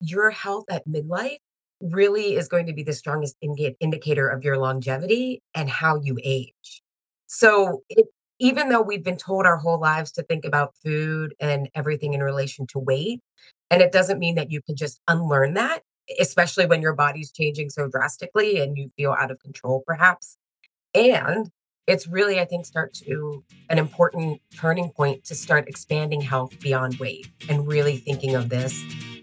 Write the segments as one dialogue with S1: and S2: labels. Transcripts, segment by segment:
S1: your health at midlife really is going to be the strongest indicator of your longevity and how you age. So, it, even though we've been told our whole lives to think about food and everything in relation to weight, and it doesn't mean that you can just unlearn that, especially when your body's changing so drastically and you feel out of control, perhaps. And it's really, I think, start to an important turning point to start expanding health beyond weight and really thinking of this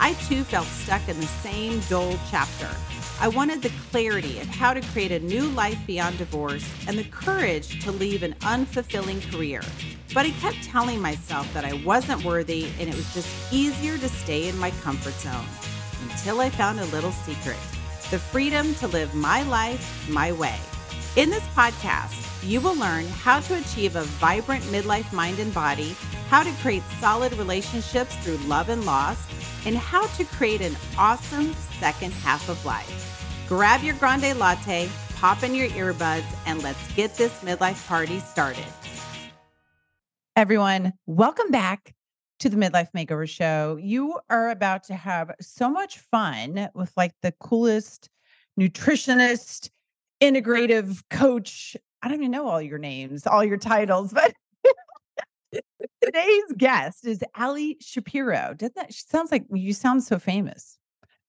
S2: I too felt stuck in the same dull chapter. I wanted the clarity of how to create a new life beyond divorce and the courage to leave an unfulfilling career. But I kept telling myself that I wasn't worthy and it was just easier to stay in my comfort zone until I found a little secret the freedom to live my life my way. In this podcast, you will learn how to achieve a vibrant midlife mind and body, how to create solid relationships through love and loss, and how to create an awesome second half of life. Grab your grande latte, pop in your earbuds, and let's get this midlife party started. Everyone, welcome back to the Midlife Makeover Show. You are about to have so much fun with like the coolest nutritionist, integrative coach. I don't even know all your names, all your titles, but today's guest is Ali Shapiro. Doesn't that sounds like you sound so famous?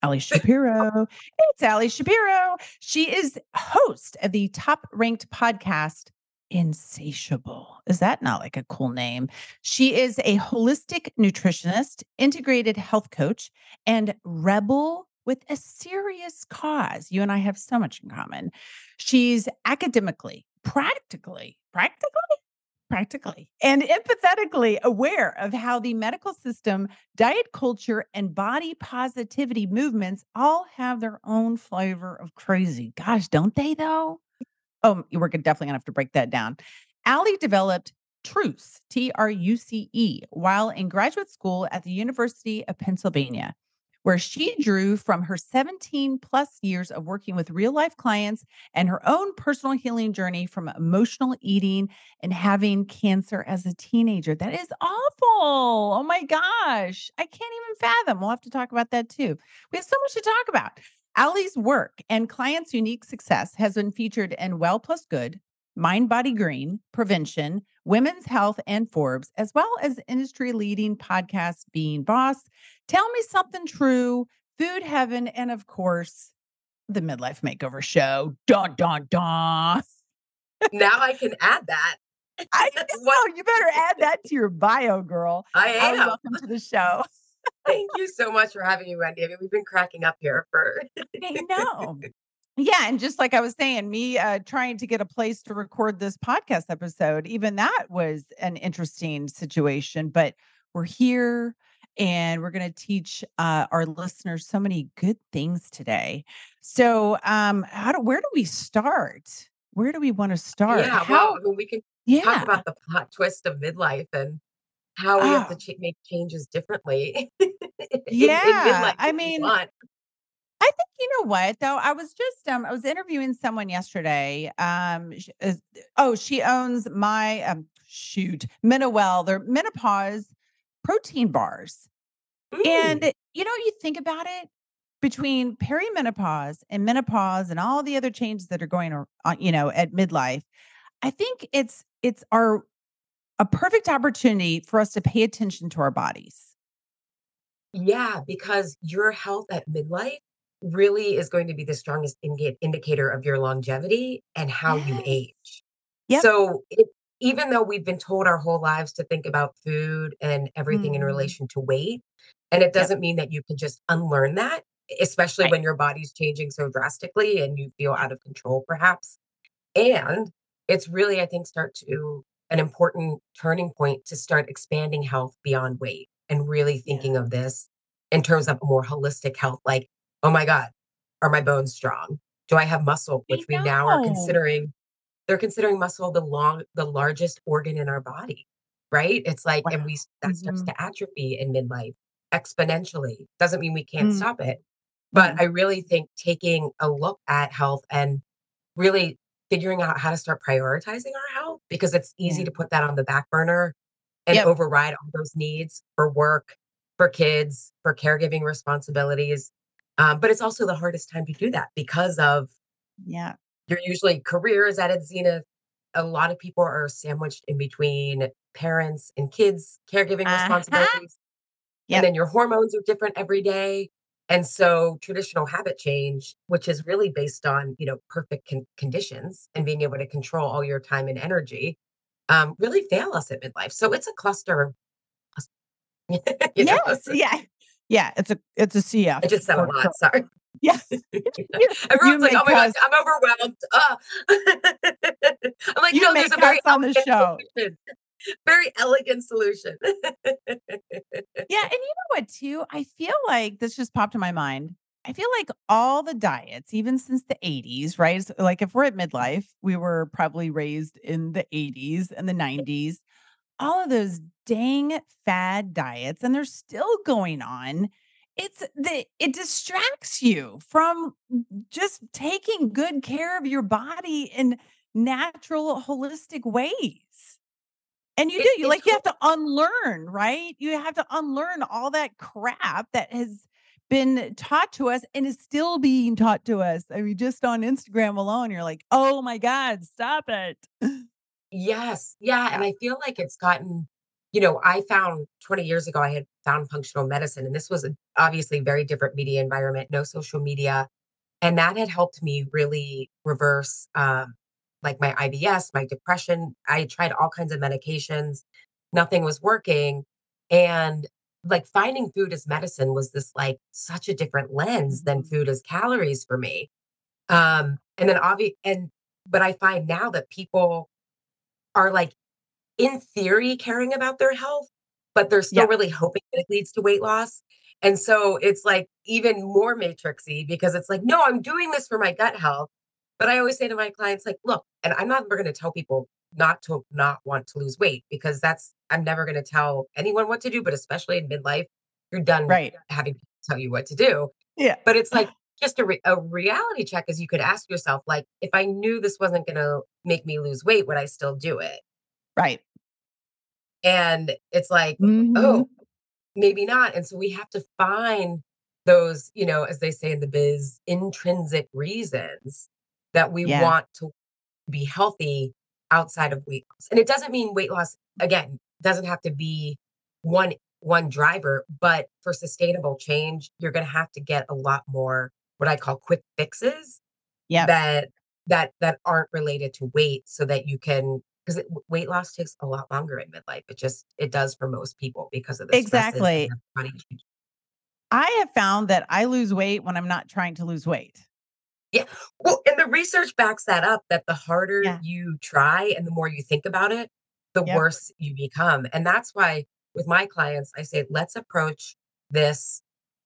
S2: Ali Shapiro. it's Ali Shapiro. She is host of the top ranked podcast Insatiable. Is that not like a cool name? She is a holistic nutritionist, integrated health coach, and rebel with a serious cause. You and I have so much in common. She's academically, practically, practically, practically, and empathetically aware of how the medical system, diet culture, and body positivity movements all have their own flavor of crazy. Gosh, don't they though? Oh, we're definitely gonna have to break that down. Ali developed Truce, T R U C E, while in graduate school at the University of Pennsylvania, where she drew from her 17 plus years of working with real life clients and her own personal healing journey from emotional eating and having cancer as a teenager. That is awful. Oh my gosh. I can't even fathom. We'll have to talk about that too. We have so much to talk about. Ali's work and clients' unique success has been featured in Well Plus Good, Mind Body Green, Prevention, Women's Health, and Forbes, as well as industry leading podcasts Being Boss, Tell Me Something True, Food Heaven, and of course, the Midlife Makeover Show. Dun, dun, dun.
S1: now I can add that.
S2: I know. What? You better add that to your bio, girl.
S1: I am.
S2: welcome to the show.
S1: Thank you so much for having me, Wendy. I mean, we've been cracking up here for.
S2: I know. Yeah, and just like I was saying, me uh, trying to get a place to record this podcast episode, even that was an interesting situation. But we're here, and we're going to teach uh, our listeners so many good things today. So, um, how do where do we start? Where do we want to start?
S1: Yeah,
S2: how,
S1: well, we can yeah. talk about the plot twist of midlife and how we have to ah. ch- make changes differently.
S2: yeah, in I mean, I think you know what though. I was just um, I was interviewing someone yesterday. Um, she, uh, oh, she owns my um, shoot Menowell. They're menopause protein bars, mm. and you know, you think about it between perimenopause and menopause and all the other changes that are going on, you know, at midlife. I think it's it's our a perfect opportunity for us to pay attention to our bodies.
S1: Yeah, because your health at midlife really is going to be the strongest indicator of your longevity and how yes. you age. Yep. So, it, even though we've been told our whole lives to think about food and everything mm. in relation to weight, and it doesn't yep. mean that you can just unlearn that, especially right. when your body's changing so drastically and you feel out of control, perhaps. And it's really, I think, start to an important turning point to start expanding health beyond weight and really thinking yeah. of this in terms of more holistic health. Like, oh my God, are my bones strong? Do I have muscle? Which we now are considering they're considering muscle the long the largest organ in our body, right? It's like and we that starts
S2: Mhm.
S1: to atrophy in midlife exponentially. Doesn't mean we can't
S2: Mm.
S1: stop it, but
S2: Mm.
S1: I really think taking a look at health and really figuring out how to start prioritizing our health because it's easy to put that on the back burner and
S2: Yep.
S1: override all those needs for work, for kids, for caregiving responsibilities. Um, but it's also the hardest time to do that because of
S2: Yeah.
S1: your usually career is at its zenith. A lot of people are sandwiched in between parents and kids, caregiving
S2: Uh-huh.
S1: responsibilities, and then your hormones are different every day. And so traditional habit change, which is really based on, you know, perfect con- conditions and being able to control all your time and energy, um, really fail us at midlife. So it's a cluster of, you know,
S2: Yes, yeah. Yeah, it's a it's a CF
S1: I just said a lot. Sorry.
S2: Yeah.
S1: Everyone's like, "Oh my god, I'm overwhelmed." I'm like,
S2: you
S1: "No, there's a very
S2: on the
S1: elegant
S2: show.
S1: solution. Very elegant solution."
S2: Yeah, and you know what too? I feel like this just popped in my mind. I feel like all the diets, even since the 80s, right? Like if we're at midlife, we were probably raised in the 80s and the 90s. All of those dang fad diets, and they're still going on. It's the it distracts you from just taking good care of your body in natural, holistic ways. And you do, you like, you have to unlearn, right? You have to unlearn all that crap that has been taught to us and is still being taught to us. I mean, just on Instagram alone, you're like, "Oh my god, stop it."
S1: Yes. Yeah,
S2: Yeah.
S1: and I feel like it's gotten you know, I found 20 years ago, I had found functional medicine, and this was a obviously very different media environment, no social media, and that had helped me really reverse, um, like, my IBS, my depression. I tried all kinds of medications, nothing was working, and, like, finding food as medicine was this, like, such a different lens than
S2: Mhm.
S1: food as calories for me. Um, and then obvi and but I find now that people are, like, in theory, caring about their health, but they're still
S2: Yeah.
S1: really hoping that it leads to weight loss. And so it's like even more matrixy because it's like, no, I'm doing this for my gut health. But I always say to my clients, like, look, and I'm not ever going to tell people not to not want to lose weight because that's I'm never going to tell anyone what to do, but especially in midlife, you're done
S2: Right.
S1: having people tell you what to do.
S2: Yeah.
S1: But it's like just a, re- a reality check is you could ask yourself, like, if I knew this wasn't going to make me lose weight, would I still do it?
S2: Right.
S1: And it's like,
S2: Mhm.
S1: "Oh, maybe not." And so we have to find those, you know, as they say in the biz, intrinsic reasons that we
S2: Yeah.
S1: want to be healthy outside of weight loss. And it doesn't mean weight loss, again, doesn't have to be one one driver, but for sustainable change, you're gonna have to get a lot more what I call quick fixes
S2: Yep.
S1: that that that aren't related to weight so that you can 'cause weight loss takes a lot longer in midlife. It just it does for most people because of the
S2: Exactly.
S1: the body.
S2: I have found that I lose weight when I'm not trying to lose weight.
S1: Yeah. Well, and the research backs that up that the harder
S2: Yeah.
S1: you try and the more you think about it, the
S2: Yep.
S1: worse you become. And that's why with my clients, I say, let's approach this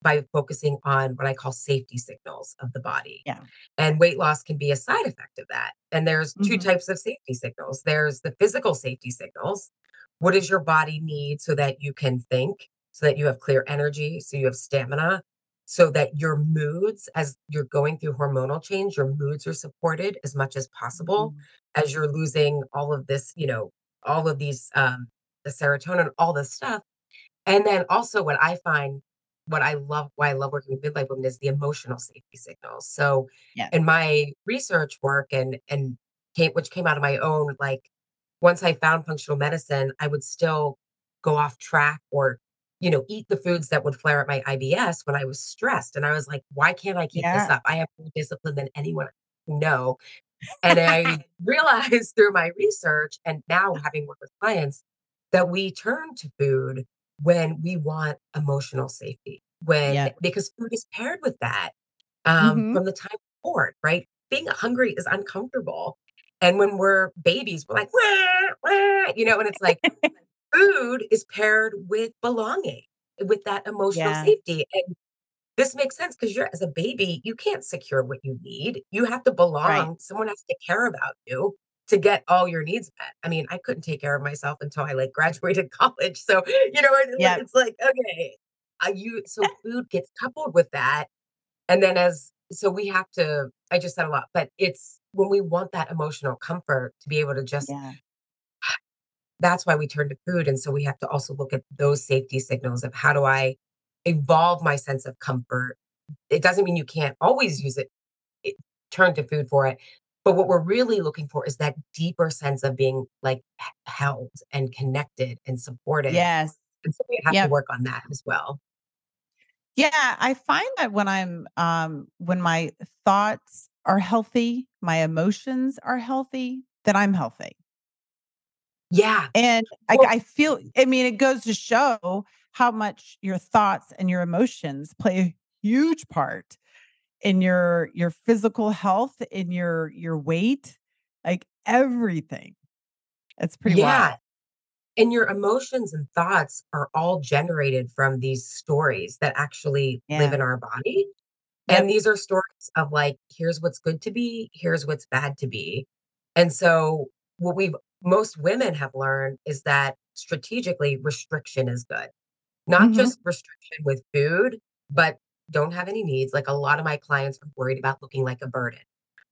S1: by focusing on what I call safety signals of the body.
S2: Yeah.
S1: And weight loss can be a side effect of that. And there's two
S2: Mhm.
S1: types of safety signals. There's the physical safety signals. What does your body need so that you can think, so that you have clear energy, so you have stamina, so that your moods, as you're going through hormonal change, your moods are supported as much as possible
S2: Mhm.
S1: as you're losing all of this, you know, all of these, um, the serotonin, all this stuff. And then also what I find, what I love, why I love working with midlife women is the emotional safety signals. So
S2: Yes.
S1: in my research work and and came, which came out of my own, like once I found functional medicine, I would still go off track or, you know, eat the foods that would flare up my IBS when I was stressed. And I was like, why can't I keep this up? I have more discipline than anyone know. And I realized through my research and now having worked with clients that we turn to food when we want emotional safety. When
S2: Yeah.
S1: because food is paired with that um,
S2: Mhm.
S1: from the time forward, right? Being hungry is uncomfortable. And when we're babies, we're like, wah, wah, you know, and it's like food is paired with belonging, with that emotional
S2: Yeah.
S1: safety. And this makes sense because you're as a baby, you can't secure what you need. You have to
S2: Right.
S1: belong, someone has to care about you to get all your needs met. I mean, I couldn't take care of myself until I, like, graduated college, so, you know, it
S2: Yep.
S1: it's like, okay, uh, you so food gets coupled with that, and then as so we have to I just said a lot, but it's when we want that emotional comfort to be able to just
S2: Yeah.
S1: that's why we turn to food, and so we have to also look at those safety signals of how do I evolve my sense of comfort? It doesn't mean you can't always use it it turn to food for it, but what we're really looking for is that deeper sense of being, like, held and connected and supported,
S2: Yes.
S1: and so we have to work on that as well.
S2: Yeah, I find that when I'm, um when my thoughts are healthy, my emotions are healthy, then I'm healthy.
S1: Yeah.
S2: And,
S1: Well
S2: I feel I mean, it goes to show how much your thoughts and your emotions play a huge part in your your physical health, in your your weight, like, everything. It's pretty wild.
S1: Yeah. And your emotions and thoughts are all generated from these stories that actually live in our body, and these are stories of, like, here's what's good to be, here's what's bad to be, and so what we've most women have learned is that strategically restriction is good. Not
S2: Mhm.
S1: just restriction with food, but don't have any needs, like, a lot of my clients are worried about looking like a burden.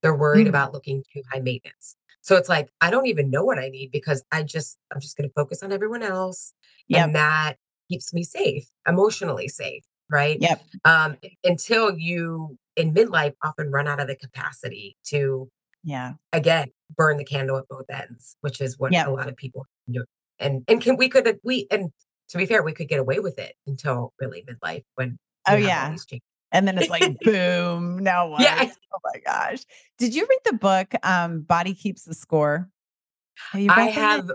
S1: They're worried
S2: Mhm.
S1: about looking too high maintenance. So it's like, I don't even know what I need because I just I'm just gonna focus on everyone else,
S2: Yep.
S1: and that keeps me safe, emotionally safe, right?
S2: Yep.
S1: Um, until you, in midlife, often run out of the capacity to,
S2: Yeah.
S1: again, burn the candle at both ends, which is what a lot of people do. And and can we could have we and to be fair, we could get away with it until really midlife when
S2: Oh,
S1: you have all
S2: yeah. And then it's like, "Boom, now what? Yeah. Oh my gosh. Did you read the book, um, Body Keeps the Score? Have you
S1: I have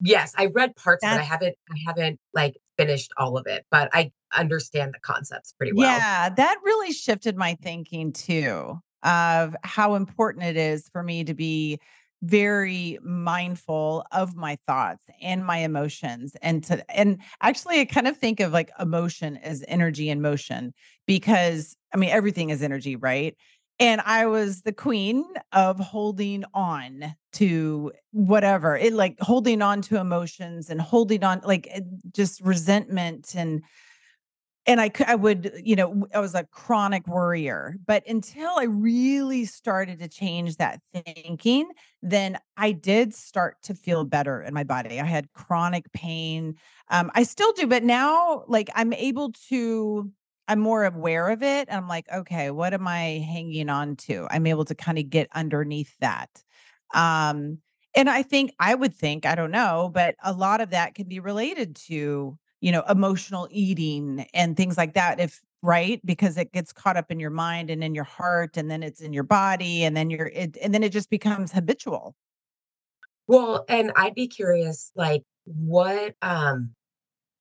S1: yes, I read parts of it, I haven't I haven't, like, finished all of it, but I understand the concepts pretty well.
S2: Yeah, that really shifted my thinking too, of how important it is for me to be very mindful of my thoughts and my emotions, and to and actually, I kind of think of, like, emotion as energy in motion because, I mean, everything is energy, right? And I was the queen of holding on to whatever, it like, holding on to emotions and holding on like, eh, just resentment and and I I would, you know, I was a chronic worrier, but until I really started to change that thinking, then I did start to feel better in my body. I had chronic pain, um, I still do, but now, like, I'm able to I'm more aware of it, I'm like, "Okay, what am I hanging on to?" I'm able to kinda get underneath that. Um, and I think I would think, I don't know, but a lot of that can be related to, you know, emotional eating and things like that if right? Because it gets caught up in your mind and in your heart, and then it's in your body, and then you're it and then it just becomes habitual.
S1: Well, and I'd be curious, like, what, um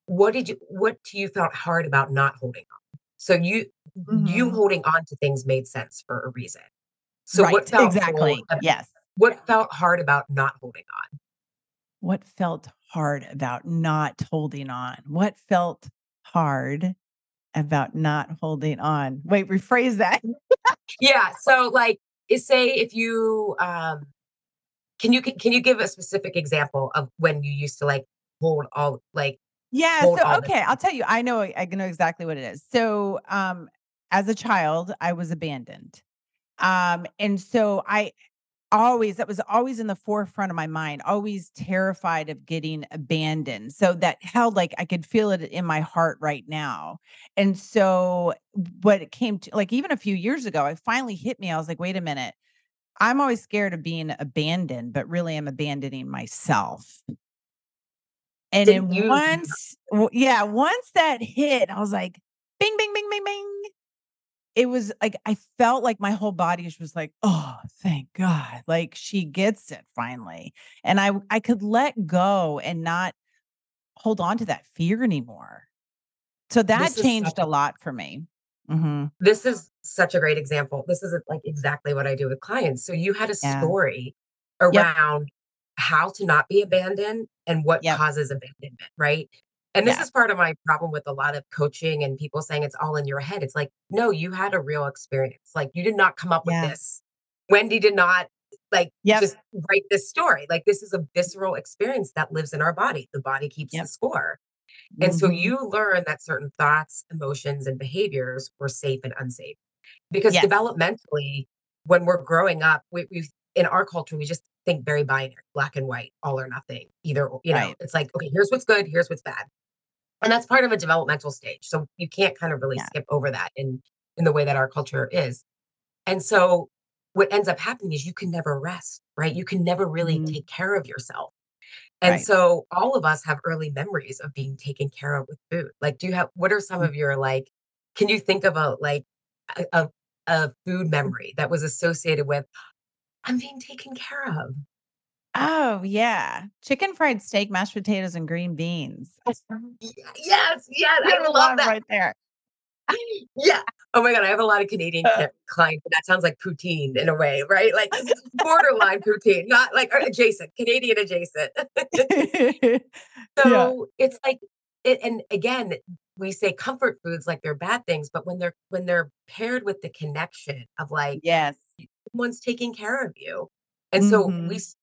S1: what did you what to you felt hard about not holding on? So you you
S2: Mhm.
S1: holding on to things made sense for a reason. So what felt
S2: exactly,
S1: ab
S2: yes.
S1: what felt hard about not holding on?
S2: What felt hard about not holding on? What felt hard about not holding on? Wait, rephrase that.
S1: Yeah, so, like, say if you, um can you can you give a specific example of when you used to, like, hold all like,
S2: Yeah,
S1: hold
S2: so
S1: this
S2: okay, I'll tell you, I know I know exactly what it is. So, um, as a child, I was abandoned. Um, and so I always that was always in the forefront of my mind, always terrified of getting abandoned. So that held like, I could feel it in my heart right now. And so what it came to like, even a few years ago, it finally hit me, I was like, "Wait a minute. I'm always scared of being abandoned, but really I'm abandoning myself." And then once yeah, once that hit, I was like, "Bing, bing, bing, bing, bing." It was like, I felt like my whole body was like, "Oh, thank God, like, she gets it finally." And I I could let go and not hold on to that fear anymore. So that
S1: is
S2: changed a
S1: a
S2: lot for me. Mhm.
S1: this is such a great example. This isn't, like, exactly what I do with clients. So you had a
S2: Yeah.
S1: story
S2: Yep.
S1: around how to not be abandoned and what
S2: Yep.
S1: causes abandonment, right? And this
S2: Yeah.
S1: is part of my problem with a lot of coaching and people saying it's all in your head. It's like, no, you had a real experience. Like you did not come up with this. Wendy did not like
S2: Yep.
S1: just write this story. Like this is a visceral experience that lives in our body. The body keeps the score. And so
S2: Mhm.
S1: you learn that certain thoughts, emotions, and behaviors were safe and unsafe. Because
S2: Yes.
S1: developmentally, when we're growing up, we, we in our culture, we just think very binary, black and white, all or nothing. Either, you know,
S2: Right.
S1: it's like, okay, here's what's good, here's what's bad. And that's part of a developmental stage. So you can't kind of really
S2: Yeah.
S1: skip over that in in the way that our culture is. And so what ends up happening is you can never rest, right? You can never really
S2: Mhm.
S1: take care of yourself. And
S2: Right.
S1: so all of us have early memories of being taken care of with food. Like, do you have what are some
S2: Mm.
S1: of your like can you think of a like a a, a food
S2: Mm.
S1: memory that was associated with I'm being taken care of?
S2: Oh, yeah. Chicken fried steak, mashed potatoes, and green beans.
S1: Yes, yes, I love that.
S2: right there.
S1: Yeah. Oh my god, I have a lot of Canadian
S2: Uh.
S1: clients, that sounds like poutine in a way, right? Like borderline poutine, not like adjacent, Canadian adjacent.
S2: Yeah.
S1: So it's like it, and again, we say comfort foods like they're bad things, but when they're when they're paired with the connection of like
S2: Yes.
S1: someone's taking care of you, and so we
S2: Mhm.
S1: s-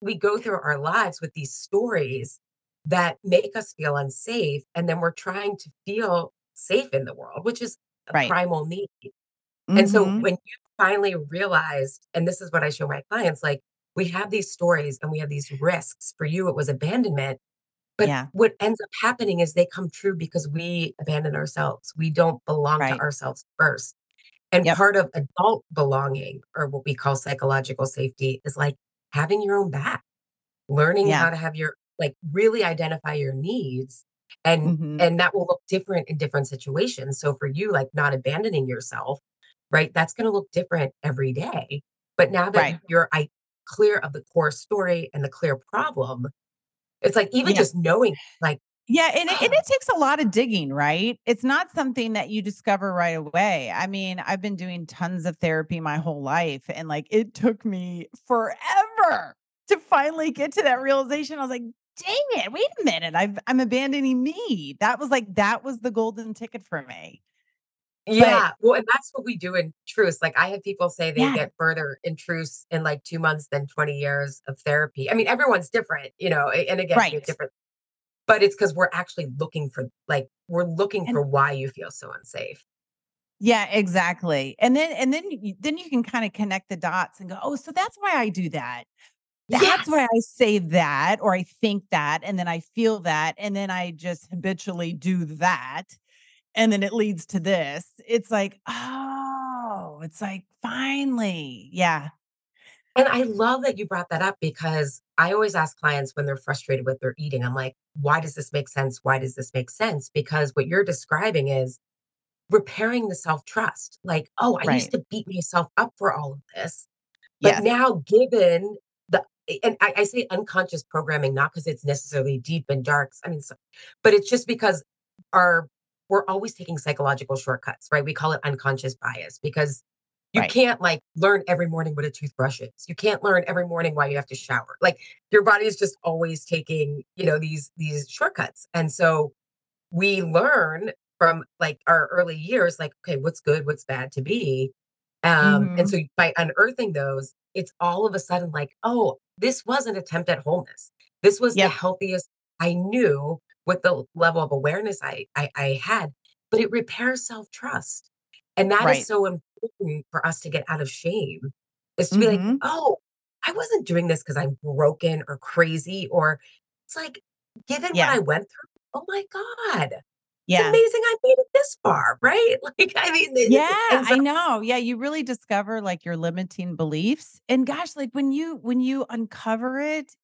S1: we go through our lives with these stories that make us feel unsafe, and then we're trying to feel safe in the world, which is a
S2: Right.
S1: primal need. And so
S2: Mhm.
S1: when you finally realized, and this is what I show my clients, like we have these stories and we have these risks. For you, it was abandonment. But
S2: Yeah.
S1: what ends up happening is they come true because we abandon ourselves. We don't belong to ourselves first. And
S2: Yep.
S1: part of adult belonging, or what we call psychological safety, is like having your own back, learning
S2: Yeah.
S1: how to have your like really identify your needs. And
S2: Mhm.
S1: and that will look different in different situations. So for you, like not abandoning yourself, right? That's gonna look different every day. But now that
S2: Right.
S1: you're I clear of the core story and the clear problem, it's like even
S2: Yeah.
S1: just knowing like
S2: Yeah, and it and it takes a lot of digging, right? It's not something that you discover right away. I mean, I've been doing tons of therapy my whole life, and, like, it took me forever to finally get to that realization. I was like, "Dang it, wait a minute, I've I'm abandoning me." That was, like that was the golden ticket for me. But
S1: Yeah, well, and that's what we do in Truce. Like, I have people say they
S2: Yeah.
S1: get further in Truce in, like, 2 months than 20 years of therapy. I mean, everyone's different, you know, and again,
S2: Right.
S1: different but it's because we're actually looking for like, we're looking
S2: And
S1: for why you feel so unsafe.
S2: Yeah, exactly. And then and then then you can kinda connect the dots and go, "Oh, so that's why I do that. That's
S1: Yes!
S2: why I say that, or I think that, and then I feel that, and then I just habitually do that, and then it leads to this." It's like, "Oh," it's like, "Finally." Yeah.
S1: And I love that you brought that up because I always ask clients when they're frustrated with their eating, I'm like, "Why does this make sense? Why does this make sense?" Because what you're describing is repairing the self-trust. Like, "Oh, I used to beat myself up for all of this, but
S2: Yes.
S1: now given the" and I I say unconscious programming, not because it's necessarily deep and dark, I mean, so but it's just because our we're always taking psychological shortcuts, right? We call it unconscious bias because you
S2: Right.
S1: can't, like, learn every morning what a toothbrush is. You can't learn every morning why you have to shower. Like, your body is just always taking, you know, these these shortcuts, and so we learn from, like, our early years, like, "Okay, what's good, what's bad to be?" Um, and
S2: Mhm.
S1: so by unearthing those, it's all of a sudden like, "Oh, this was an attempt at wholeness. This was the healthiest I knew with the level of awareness I I I had," but it repairs self-trust, and that is
S2: Right.
S1: so for us to get out of shame, is to be like,
S2: Mhm.
S1: "Oh, I wasn't doing this because I'm broken or crazy," or it's like, given what I went through, oh my god. It's amazing I made it this far, right? Like, I mean,
S2: Yeah,
S1: so
S2: I know. Yeah, you really discover, like, your limiting beliefs, and gosh, like, when you when you uncover it,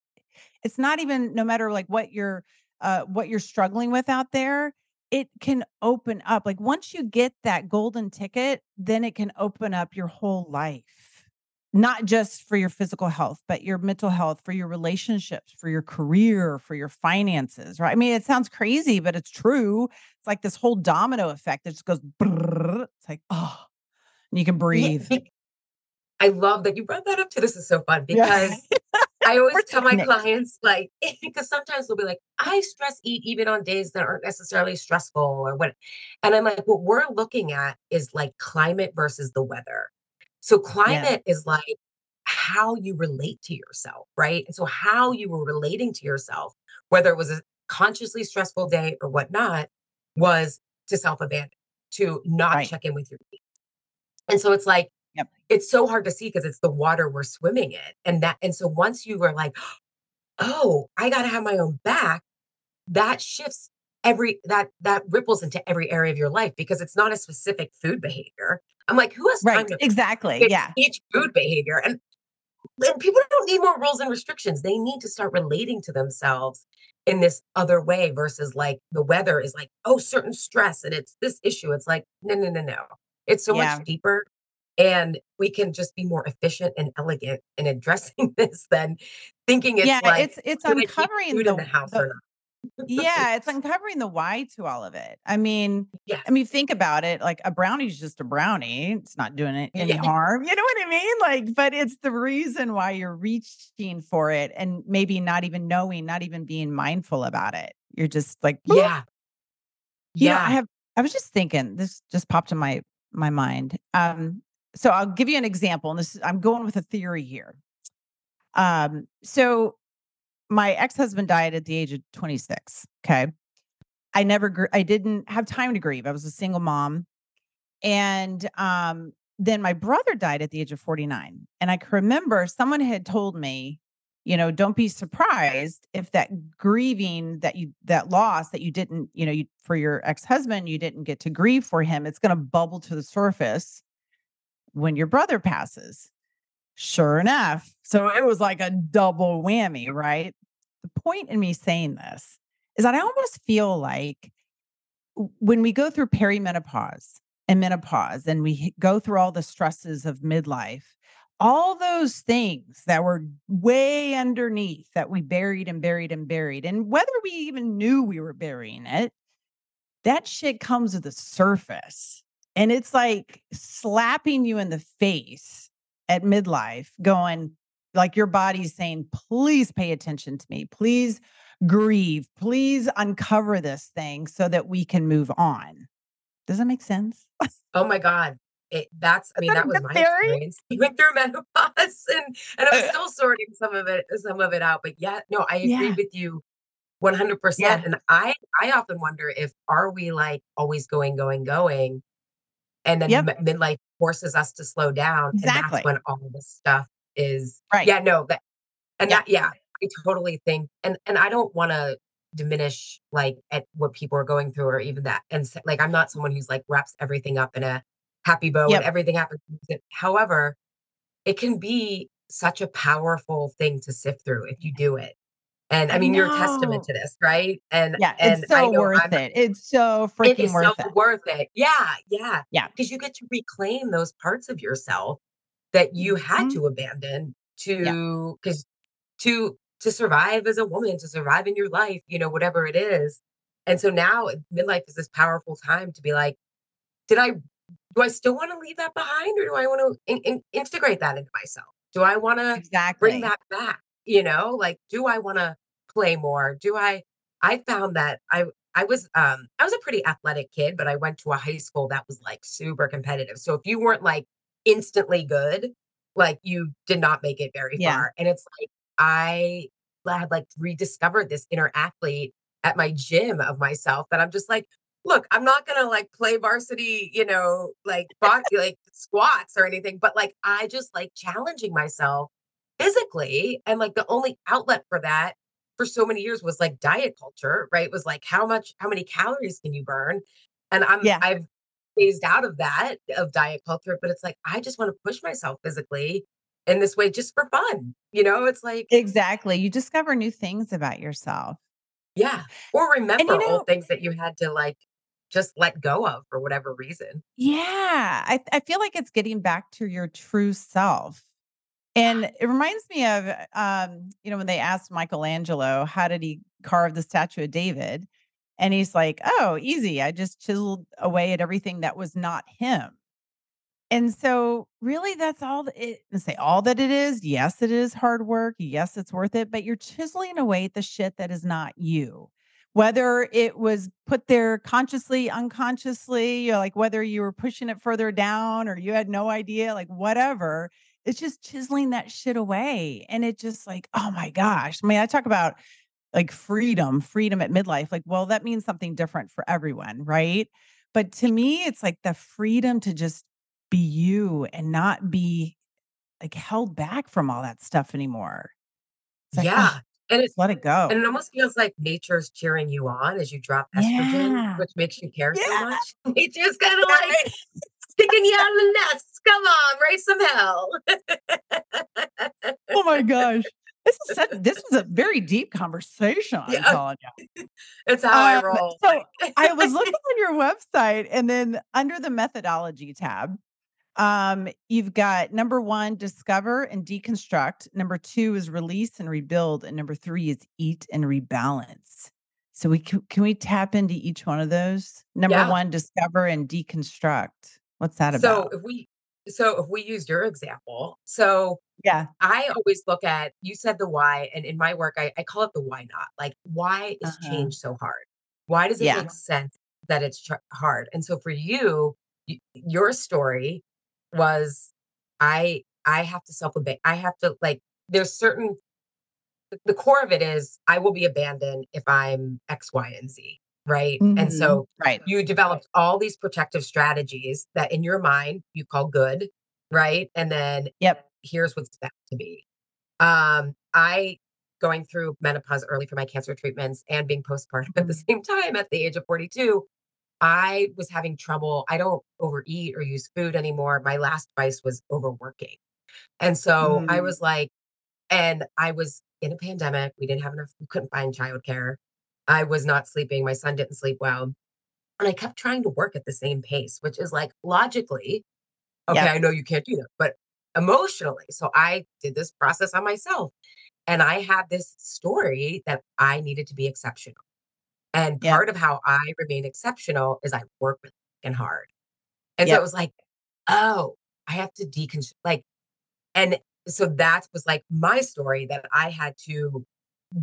S2: it's not even no matter, like, what you're, uh, what you're struggling with out there, it can open up. Like, once you get that golden ticket, then it can open up your whole life. Not just for your physical health, but your mental health, for your relationships, for your career, for your finances, right? I mean, it sounds crazy, but it's true. It's like this whole domino effect that just goes brrr. It's like, oh, and you can breathe.
S1: I love that you brought that up too, this is so fun
S2: Yeah.
S1: I always
S2: We're
S1: tell my
S2: it.
S1: clients, like, because sometimes they'll be like, I stress eat even on days that aren't necessarily stressful or what. And I'm like, what we're looking at is like climate versus the weather. So
S2: Yeah.
S1: climate is like how you relate to yourself, right? And so how you were relating to yourself, whether it was a consciously stressful day or whatnot, was to self-abandon, to not
S2: Right.
S1: check in with your needs. And so it's like. It's so hard to see because it's the water we're swimming in. And that, and so once you were like, oh, I gotta have my own back, that shifts every that that ripples into every area of your life because it's not a specific food behavior. I'm like, who has
S2: Right.
S1: time to
S2: Exactly. Yeah.
S1: each food behavior? And and people don't need more rules and restrictions. They need to start relating to themselves in this other way versus like the weather is like, oh, certain stress and it's this issue. It's like, no, no, no, no. It's so much deeper. And we can just be more efficient and elegant in addressing this than thinking
S2: Yeah.
S1: it's like,
S2: It's it's
S1: do I keep
S2: uncovering
S1: the
S2: the
S1: house
S2: the
S1: or not?
S2: yeah, it's uncovering the why to all of it. I mean. I mean, think about it. Like a brownie's just a brownie. It's not doing it any
S1: Yeah.
S2: harm. You know what I mean? Like, but it's the reason why you're reaching for it and maybe not even knowing, not even being mindful about it. You're just like, boop.
S1: Yeah.
S2: You know, I have I was just thinking, this just popped in my my mind. Um, so I'll give you an example, and this is I'm going with a theory here. Um, so my ex-husband died at the age of 26. Okay. I never gr- I didn't have time to grieve. I was a single mom. And um, then my brother died at the age of 49. And I can remember someone had told me, you know, don't be surprised if that grieving that you that loss that you didn't, you know, you for your ex-husband, you didn't get to grieve for him, it's going to bubble to the surface when your brother passes. Sure enough. So it was like a double whammy, right? The point in me saying this is that I almost feel like when we go through perimenopause and menopause and we go through all the stresses of midlife, all those things that were way underneath that we buried and buried and buried, and whether we even knew we were burying it, that shit comes to the surface. And it's like slapping you in the face at midlife, going like your body's saying, please pay attention to me. Please grieve. Please uncover this thing so that we can move on. Does that make sense?
S1: Oh my God. It, that's, I mean,
S2: that
S1: that was my
S2: theory?
S1: experience. You went through menopause and, and I'm still sorting some of it, some of it out. But yeah, no, I agree
S2: Yeah.
S1: with you 100%.
S2: Yeah.
S1: And I, I often wonder if, are we like always going, going, going? And then
S2: Yep.
S1: midlife forces us to slow down. And that's when all this stuff is,
S2: Right.
S1: yeah, no, that, and
S2: Yeah.
S1: that, yeah, I totally think, and, and I don't want to diminish like at what people are going through or even that. And like, I'm not someone who's like wraps everything up in a happy bow and everything happens. However, it can be such a powerful thing to sift through if you do it. And I
S2: I
S1: mean, you're a testament to this, right? And
S2: Yeah.
S1: and
S2: It's
S1: I
S2: so
S1: know
S2: worth
S1: I'm
S2: it. It's so
S1: it
S2: freaking
S1: is so
S2: worth it.
S1: worth it. Yeah, yeah.
S2: Yeah.
S1: Because you get to reclaim those parts of yourself that you had
S2: Mhm.
S1: to abandon to because to to survive as a woman, to survive in your life, you know, whatever it is. And so now midlife is this powerful time to be like, did I do I still want to leave that behind or do I want to in, in- integrate that into myself? Do I want to bring that back? You know, like do I want to play more? Do I I found that I I was um I was a pretty athletic kid, but I went to a high school that was like super competitive. So if you weren't like instantly good, like you did not make it very
S2: Yeah.
S1: far. And it's like I had like rediscovered this inner athlete at my gym of myself that I'm just like, look, I'm not gonna like play varsity, you know, like body like squats or anything, but like I just like challenging myself physically. And like the only outlet for that for so many years was like diet culture, right? Was like how much, how many calories can you burn? And I'm
S2: Yeah.
S1: I've phased out of that of diet culture, but it's like I just want to push myself physically in this way just for fun. You know, it's like,
S2: Exactly. You discover new things about yourself.
S1: yeah. Or
S2: And you
S1: remember
S2: know,
S1: old things that you had to like just let go of for whatever reason.
S2: yeah, I, I feel like it's getting back to your true self. And it reminds me of, um, you know, when they asked Michelangelo, how did he carve the statue of David? And he's like, oh, easy. I just chiseled away at everything that was not him. And so really that's all it and say all that it is. Yes, it is hard work. Yes, it's worth it, but you're chiseling away at the shit that is not you. Whether it was put there consciously, unconsciously, or like whether you were pushing it further down or you had no idea, like whatever, it's just chiseling that shit away. And it just like, oh my gosh. I mean, I talk about like freedom, freedom at midlife. Like, well, that means something different for everyone, right? But to me, it's like the freedom to just be you and not be like held back from all that stuff anymore. Like, oh,
S1: Yeah, and
S2: it's, let it go.
S1: and it almost feels like nature's cheering you on as you drop estrogen,
S2: Yeah.
S1: which makes you care so
S2: Yeah.
S1: much. Nature's kinda like
S2: Right.
S1: Sticking you out of the nest. Come on, raise some hell.
S2: Oh my gosh. This is such, this is a very deep conversation, I'm
S1: Yeah,
S2: telling you.
S1: it's how I
S2: Um,
S1: roll.
S2: so I was looking on your website and then under the methodology tab, um, you've got number one, discover and deconstruct. Number two is release and rebuild. And number three is eat and rebalance. So we can, can we tap into each one of those? Number
S1: Yeah.
S2: one, discover and deconstruct. What's that about?
S1: So if we so if we use your example, so
S2: Yeah.
S1: I always look at you said the why, and in my work, I, I call it the why not. Like, why is
S2: Uh-huh.
S1: change so hard? Why does it
S2: Yeah.
S1: make sense that it's tr- hard? And so for you, y- your story was I I have to self abandon. I have to like. There's certain the the core of it is I will be abandoned if I'm X, Y, and Z, right? And
S2: Mhm.
S1: so
S2: Right.
S1: you developed all these protective strategies that in your mind you call good, right? And then
S2: Yep.
S1: here's what's meant to be. Um, I going through menopause early for my cancer treatments and being postpartum at the
S2: Mhm.
S1: same time at the age of 42, I was having trouble. I don't overeat or use food anymore. My last vice was overworking. And so I
S2: Mm.
S1: was like, and I was in a pandemic. We didn't have enough, we couldn't find childcare. I was not sleeping. My son didn't sleep well. And I kept trying to work at the same pace, which is like logically, okay,
S2: Yep.
S1: I know you can't do that, but emotionally. So I did this process on myself. And I had this story that I needed to be exceptional. And
S2: Yep.
S1: part of how I remain exceptional is I work really and hard. And so it was like, oh, I have to deconstruct like, and so that was like my story that I had to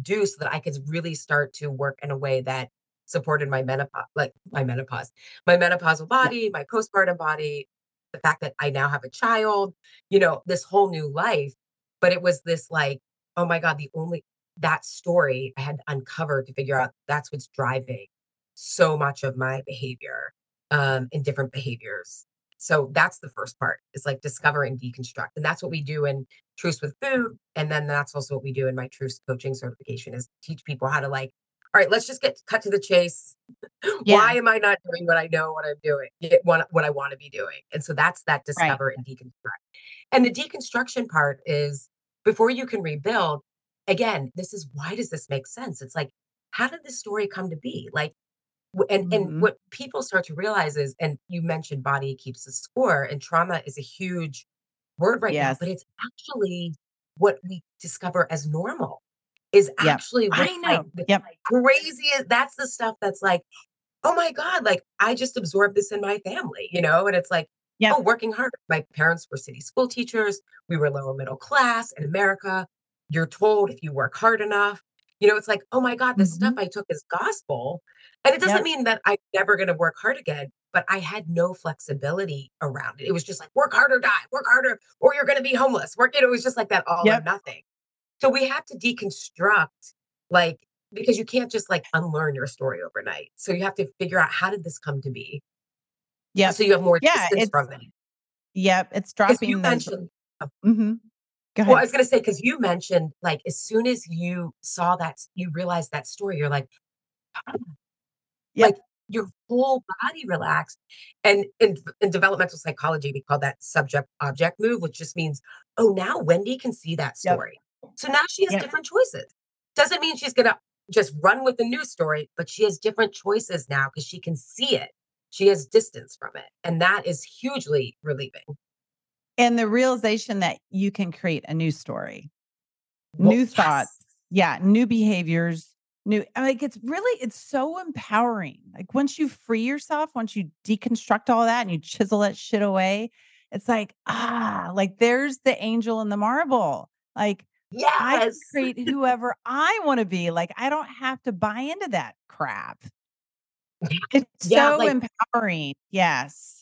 S1: do so that I could really start to work in a way that supported my menopause, like my menopause, my menopausal body, my postpartum body, the fact that I now have a child, you know, this whole new life. But it was this like, oh my God, the only that story I had to uncover to figure out that's what's driving so much of my behavior um in different behaviors. So that's the first part is like discover and deconstruct. And that's what we do in Truce with Food. And then that's also what we do in my Truce coaching certification is teach people how to like, all right, let's just get cut to the chase. Why am I not doing what I know what I'm doing, what, I want to be doing? And so that's that
S2: Right.
S1: discover and deconstruct. And the deconstruction part is before you can rebuild, again, this is why does this make sense? It's like, how did this story come to be? Like, and and
S2: Mhm.
S1: what people start to realize is, and you mentioned body keeps the score, and trauma is a huge word right now, but it's actually what we discover as normal is
S2: Yep.
S1: actually
S2: I
S1: like
S2: know.
S1: the
S2: Yep.
S1: craziest. That's the stuff that's like, oh my God, like I just absorbed this in my family, you know? And it's like, oh, working hard. My parents were city school teachers. We were lower middle class in America. You're told if you work hard enough, you know, it's like, oh my God, this stuff
S2: Mhm.
S1: I took is gospel. And it doesn't
S2: Yep.
S1: mean that I'm never going to work hard again, but I had no flexibility around it. It was just like, work harder die, work harder, or you're going to be homeless. Work, you know, it was just like that all or nothing. So we have to deconstruct, like, because you can't just like unlearn your story overnight. So you have to figure out how did this come to be?
S2: yeah
S1: So you have more
S2: Yeah,
S1: distance from it.
S2: yep, it's
S1: Because you
S2: dropping
S1: mentioned, oh,
S2: Mhm. Go
S1: well, I was going to say, because you mentioned, like, as soon as you saw that, you realized that story, you're like, "Ah," like your whole body relaxed. And in, in developmental psychology, we call that subject object move, which just means, oh, now Wendy can see that
S2: Yep.
S1: story. So now she has
S2: Yep.
S1: different choices. Doesn't mean she's going to just run with the new story, but she has different choices now because she can see it. She has distance from it. And that is hugely relieving.
S2: And the realization that you can create a new story,
S1: Well,
S2: new
S1: yes.
S2: thoughts, yeah, new behaviors, new I like it's really it's so empowering. Like once you free yourself, once you deconstruct all that and you chisel that shit away, it's like, ah, like there's the angel in the marble. Like I can create whoever I want to be. Like I don't have to buy into that crap. It's
S1: Yeah,
S2: so
S1: like
S2: empowering. Yes.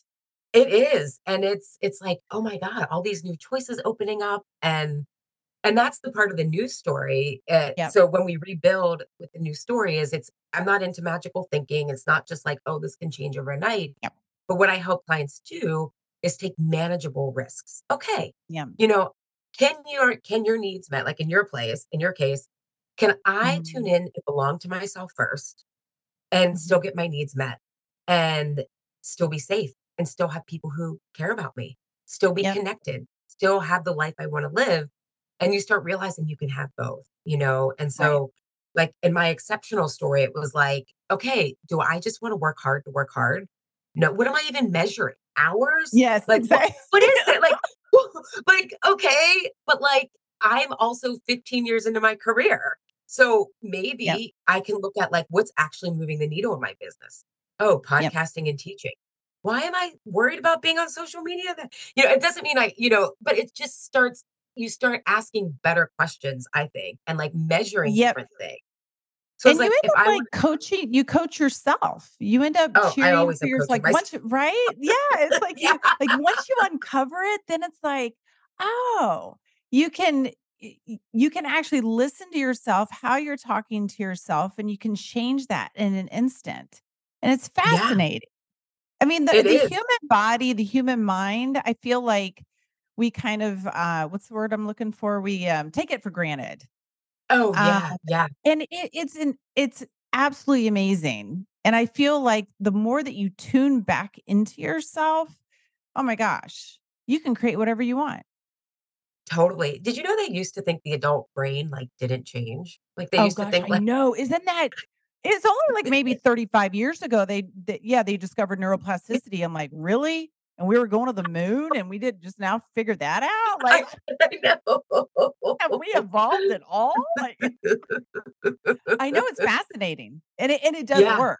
S1: It is. And it's it's like, oh my God, all these new choices opening up and and that's the part of the new story. Uh,
S2: Yep.
S1: so when we rebuild with the new story is it's I'm not into magical thinking. It's not just like, oh, this can change overnight.
S2: Yep.
S1: But what I help clients do is take manageable risks. Okay,
S2: Yeah.
S1: you know, can your can your needs met? Like in your place, in your case, can I tune
S2: Mhm.
S1: in and belong to myself first and
S2: Mhm.
S1: still get my needs met and still be safe and still have people who care about me, still be
S2: Yep.
S1: connected, still have the life I want to live. And you start realizing you can have both, you know? And
S2: Right.
S1: so, like in my exceptional story, it was like, okay, do I just want to work hard to work hard? No, what am I even measuring? Hours?
S2: Yes,
S1: Like what what is it? Like like okay, but like I'm also 15 years into my career. So
S2: Yep.
S1: maybe I can look at like what's actually moving the needle in my business. Oh,
S2: Yep.
S1: podcasting and teaching. Why am I worried about being on social media then? You know, it doesn't mean I, you know, but it just starts you start asking better questions, I think, and like measuring
S2: Yep.
S1: different things. So
S2: And you
S1: like
S2: end up
S1: I
S2: like
S1: would
S2: coaching, you coach yourself. You end up
S1: oh,
S2: cheering for
S1: am
S2: yours
S1: coaching
S2: like
S1: myself.
S2: once right? Yeah, it's like
S1: yeah.
S2: you like once you uncover it, then it's like, oh, you can you can actually listen to yourself, how you're talking to yourself, and you can change that in an instant. And it's fascinating. I mean, the the human body, the human mind, I feel like we kind of uh what's the word I'm looking for? We um take it for granted.
S1: Oh
S2: Um
S1: yeah, yeah.
S2: and it, it's an it's absolutely amazing. And I feel like the more that you tune back into yourself, oh my gosh, you can create whatever you want.
S1: Totally. Did you know they used to think the adult brain, like, didn't change? Like, they
S2: Oh
S1: used to
S2: gosh,
S1: think,
S2: I
S1: like
S2: know. Isn't that it's only like maybe 35 years ago they, they yeah, they discovered neuroplasticity. I'm like, really? And we were going to the moon and we did just now figure that out? Like,
S1: I
S2: have we evolved at all? Like, I know it's fascinating. And it and it does
S1: Yeah.
S2: work.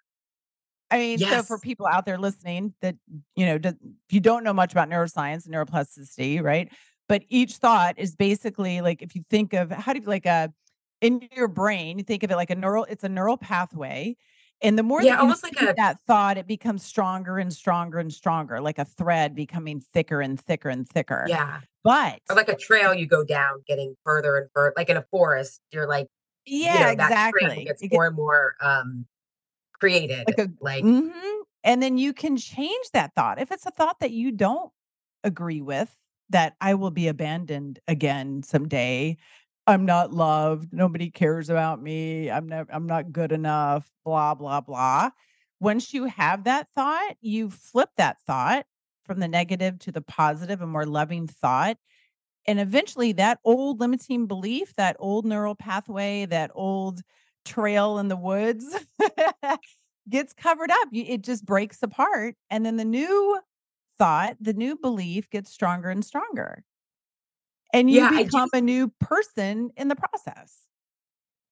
S2: I mean, so for people out there listening that, you know, do if you don't know much about neuroscience and neuroplasticity, right? But each thought is basically like if you think of how do you like a in your brain, you think of it like a neural, it's a neural pathway. And the more
S1: Yeah,
S2: that
S1: almost like a
S2: that thought, it becomes stronger and stronger and stronger, like a thread becoming thicker and thicker and thicker.
S1: yeah,
S2: But
S1: or like a trail you go down getting further and further like in a forest, you're like, you
S2: yeah,
S1: know, that
S2: exactly.
S1: gets
S2: It
S1: more and more, um, created,
S2: like a
S1: like
S2: mhm. And then you can change that thought. If it's a thought that you don't agree with, that I will be abandoned again someday. I'm not loved. Nobody cares about me. I'm never I'm not good enough, blah blah blah. Once you have that thought, you flip that thought from the negative to the positive, a more loving thought. And eventually that old limiting belief, that old neural pathway, that old trail in the woods gets covered up. It just breaks apart. And then the new thought, the new belief gets stronger and stronger. And you
S1: Yeah,
S2: become a new person in the process.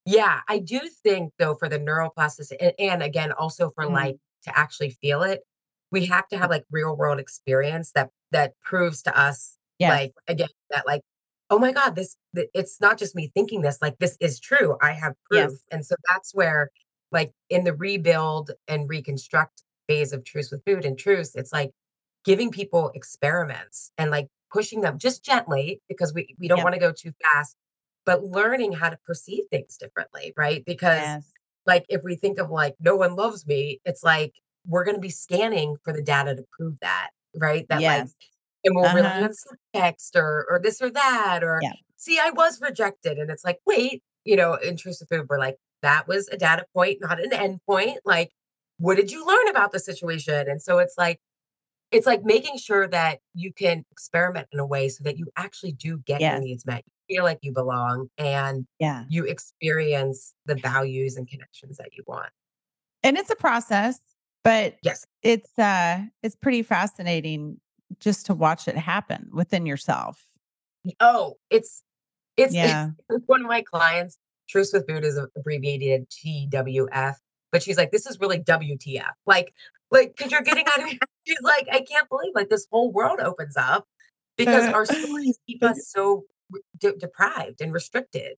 S1: yeah, I do think though for the neuroplasticity and and again, also for, like,
S2: Mm,
S1: to actually feel it, we have to have, like, real world experience that that proves to us,
S2: Yes.
S1: like, again, that, like, "Oh my god, this it's not just me thinking this, like, this is true, I have proof."
S2: Yes.
S1: And so that's where, like, in the rebuild and reconstruct phase of Truce with Food and Truce, it's like giving people experiments and, like, pushing them just gently because we we don't
S2: Yep.
S1: wanna go too fast, but learning how to perceive things differently, right? Because,
S2: Yes.
S1: like, if we think of, like, "No one loves me," it's like, we're gonna be scanning for the data to prove that, right? That, like
S2: Yes.
S1: and we'll rely
S2: Uh-huh.
S1: on subtext or or this or that or,
S2: Yeah.
S1: "See, I was rejected," and it's like, "Wait," you know, in Truce with Food, we're like, "That was a data point, not an end point. Like, "What did you learn about the situation?" And so it's like it's like making sure that you can experiment in a way so that you actually do get your needs met. You feel like you belong and
S2: Yeah.
S1: you experience the values and connections that you want.
S2: And it's a process, but
S1: Yes.
S2: it's uh it's pretty fascinating just to watch it happen within yourself.
S1: Oh, it's it's
S2: Yeah.
S1: one of my clients, Truce with Food is abbreviated TWF, but she's like, "This is really WTF." Like like, cause you're getting out of your she's like, "I can't believe, like, this whole world opens up because our stories keep us so de deprived and restricted."